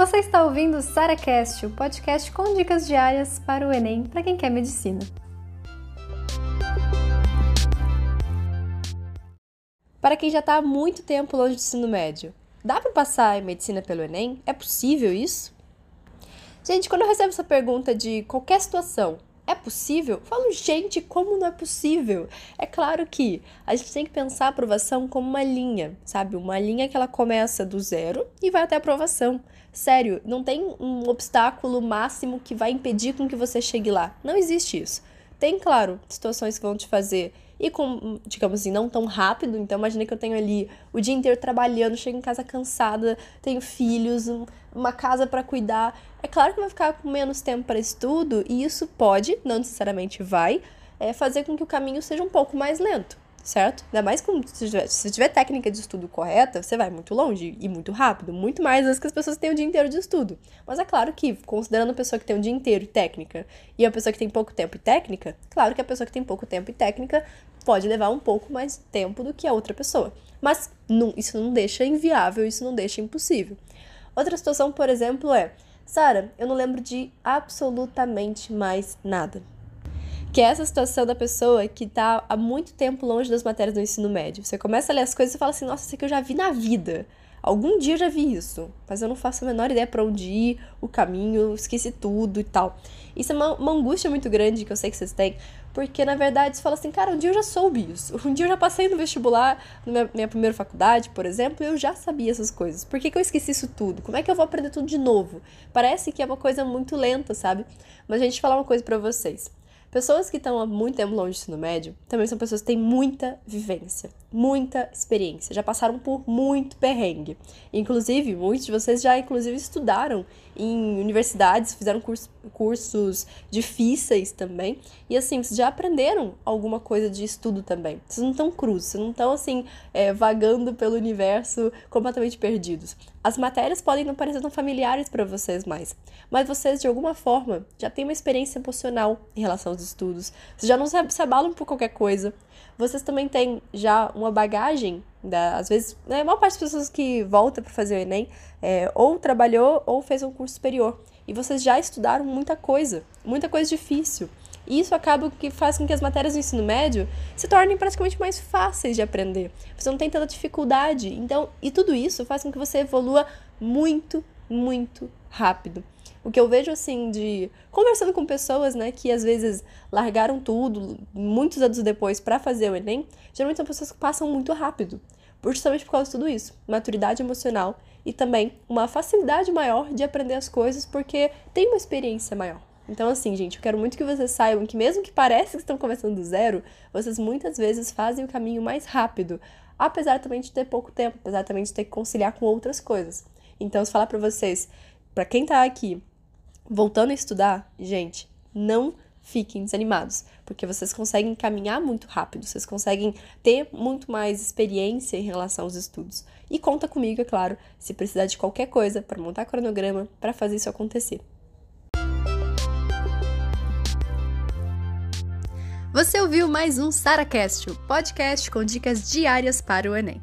Você está ouvindo o SaraCast, o podcast com dicas diárias para o Enem para quem quer medicina. Para quem já está há muito tempo longe do ensino médio, dá para passar em medicina pelo Enem? É possível isso? Gente, quando eu recebo essa pergunta de qualquer situação, é possível? Eu falo, gente, como não é possível? É claro que a gente tem que pensar a aprovação como uma linha, sabe? Uma linha que ela começa do zero e vai até a aprovação. Sério, não tem um obstáculo máximo que vai impedir com que você chegue lá. Não existe isso. Tem, claro, situações que vão te fazer e com, digamos assim, não tão rápido. Então, imagina que eu tenho ali o dia inteiro trabalhando, chego em casa cansada, tenho filhos, uma casa para cuidar. É claro que vai ficar com menos tempo para estudo e isso pode, não necessariamente vai, é, fazer com que o caminho seja um pouco mais lento certo? Ainda mais com, se tiver, se tiver técnica de estudo correta, você vai muito longe e muito rápido, muito mais do que as pessoas que têm o dia inteiro de estudo. Mas é claro que, considerando a pessoa que tem o dia inteiro e técnica e a pessoa que tem pouco tempo e técnica, claro que a pessoa que tem pouco tempo e técnica pode levar um pouco mais tempo do que a outra pessoa. Mas não, isso não deixa inviável, isso não deixa impossível. Outra situação, por exemplo, é: Sara, eu não lembro de absolutamente mais nada que é essa situação da pessoa que está há muito tempo longe das matérias do ensino médio. Você começa a ler as coisas e fala assim: nossa, isso aqui eu já vi na vida. Algum dia eu já vi isso, mas eu não faço a menor ideia para onde ir, o caminho, esqueci tudo e tal. Isso é uma, uma, angústia muito grande que eu sei que vocês têm, porque na verdade você fala assim, cara, um dia eu já soube isso. Um dia eu já passei no vestibular, na minha, minha primeira faculdade, por exemplo, e eu já sabia essas coisas. Por que, que eu esqueci isso tudo? Como é que eu vou aprender tudo de novo? Parece que é uma coisa muito lenta, sabe? Mas a gente falar uma coisa para vocês. Pessoas que estão há muito tempo longe do ensino médio também são pessoas que têm muita vivência, muita experiência, já passaram por muito perrengue. Inclusive, muitos de vocês já inclusive estudaram em universidades, fizeram curso, cursos difíceis também. E assim, vocês já aprenderam alguma coisa de estudo também. Vocês não estão cruz, vocês não estão assim, é, vagando pelo universo completamente perdidos. As matérias podem não parecer tão familiares para vocês mais, mas vocês, de alguma forma, já têm uma experiência emocional em relação aos estudos. Vocês já não se abalam por qualquer coisa. Vocês também têm já uma bagagem, da, às vezes, né, a maior parte das pessoas que volta para fazer o Enem é, ou trabalhou ou fez um curso superior. E vocês já estudaram muita coisa, muita coisa difícil. E isso acaba que faz com que as matérias do ensino médio se tornem praticamente mais fáceis de aprender. Você não tem tanta dificuldade. Então, e tudo isso faz com que você evolua muito, muito rápido. O que eu vejo assim de conversando com pessoas, né, que às vezes largaram tudo muitos anos depois para fazer o ENEM, geralmente são pessoas que passam muito rápido, justamente por causa de tudo isso, maturidade emocional e também uma facilidade maior de aprender as coisas porque tem uma experiência maior. Então, assim, gente, eu quero muito que vocês saibam que, mesmo que pareça que estão começando do zero, vocês muitas vezes fazem o caminho mais rápido, apesar também de ter pouco tempo, apesar também de ter que conciliar com outras coisas. Então, se falar para vocês, para quem tá aqui voltando a estudar, gente, não fiquem desanimados, porque vocês conseguem caminhar muito rápido, vocês conseguem ter muito mais experiência em relação aos estudos. E conta comigo, é claro, se precisar de qualquer coisa para montar cronograma, para fazer isso acontecer. Você ouviu mais um SaraCast, o podcast com dicas diárias para o Enem.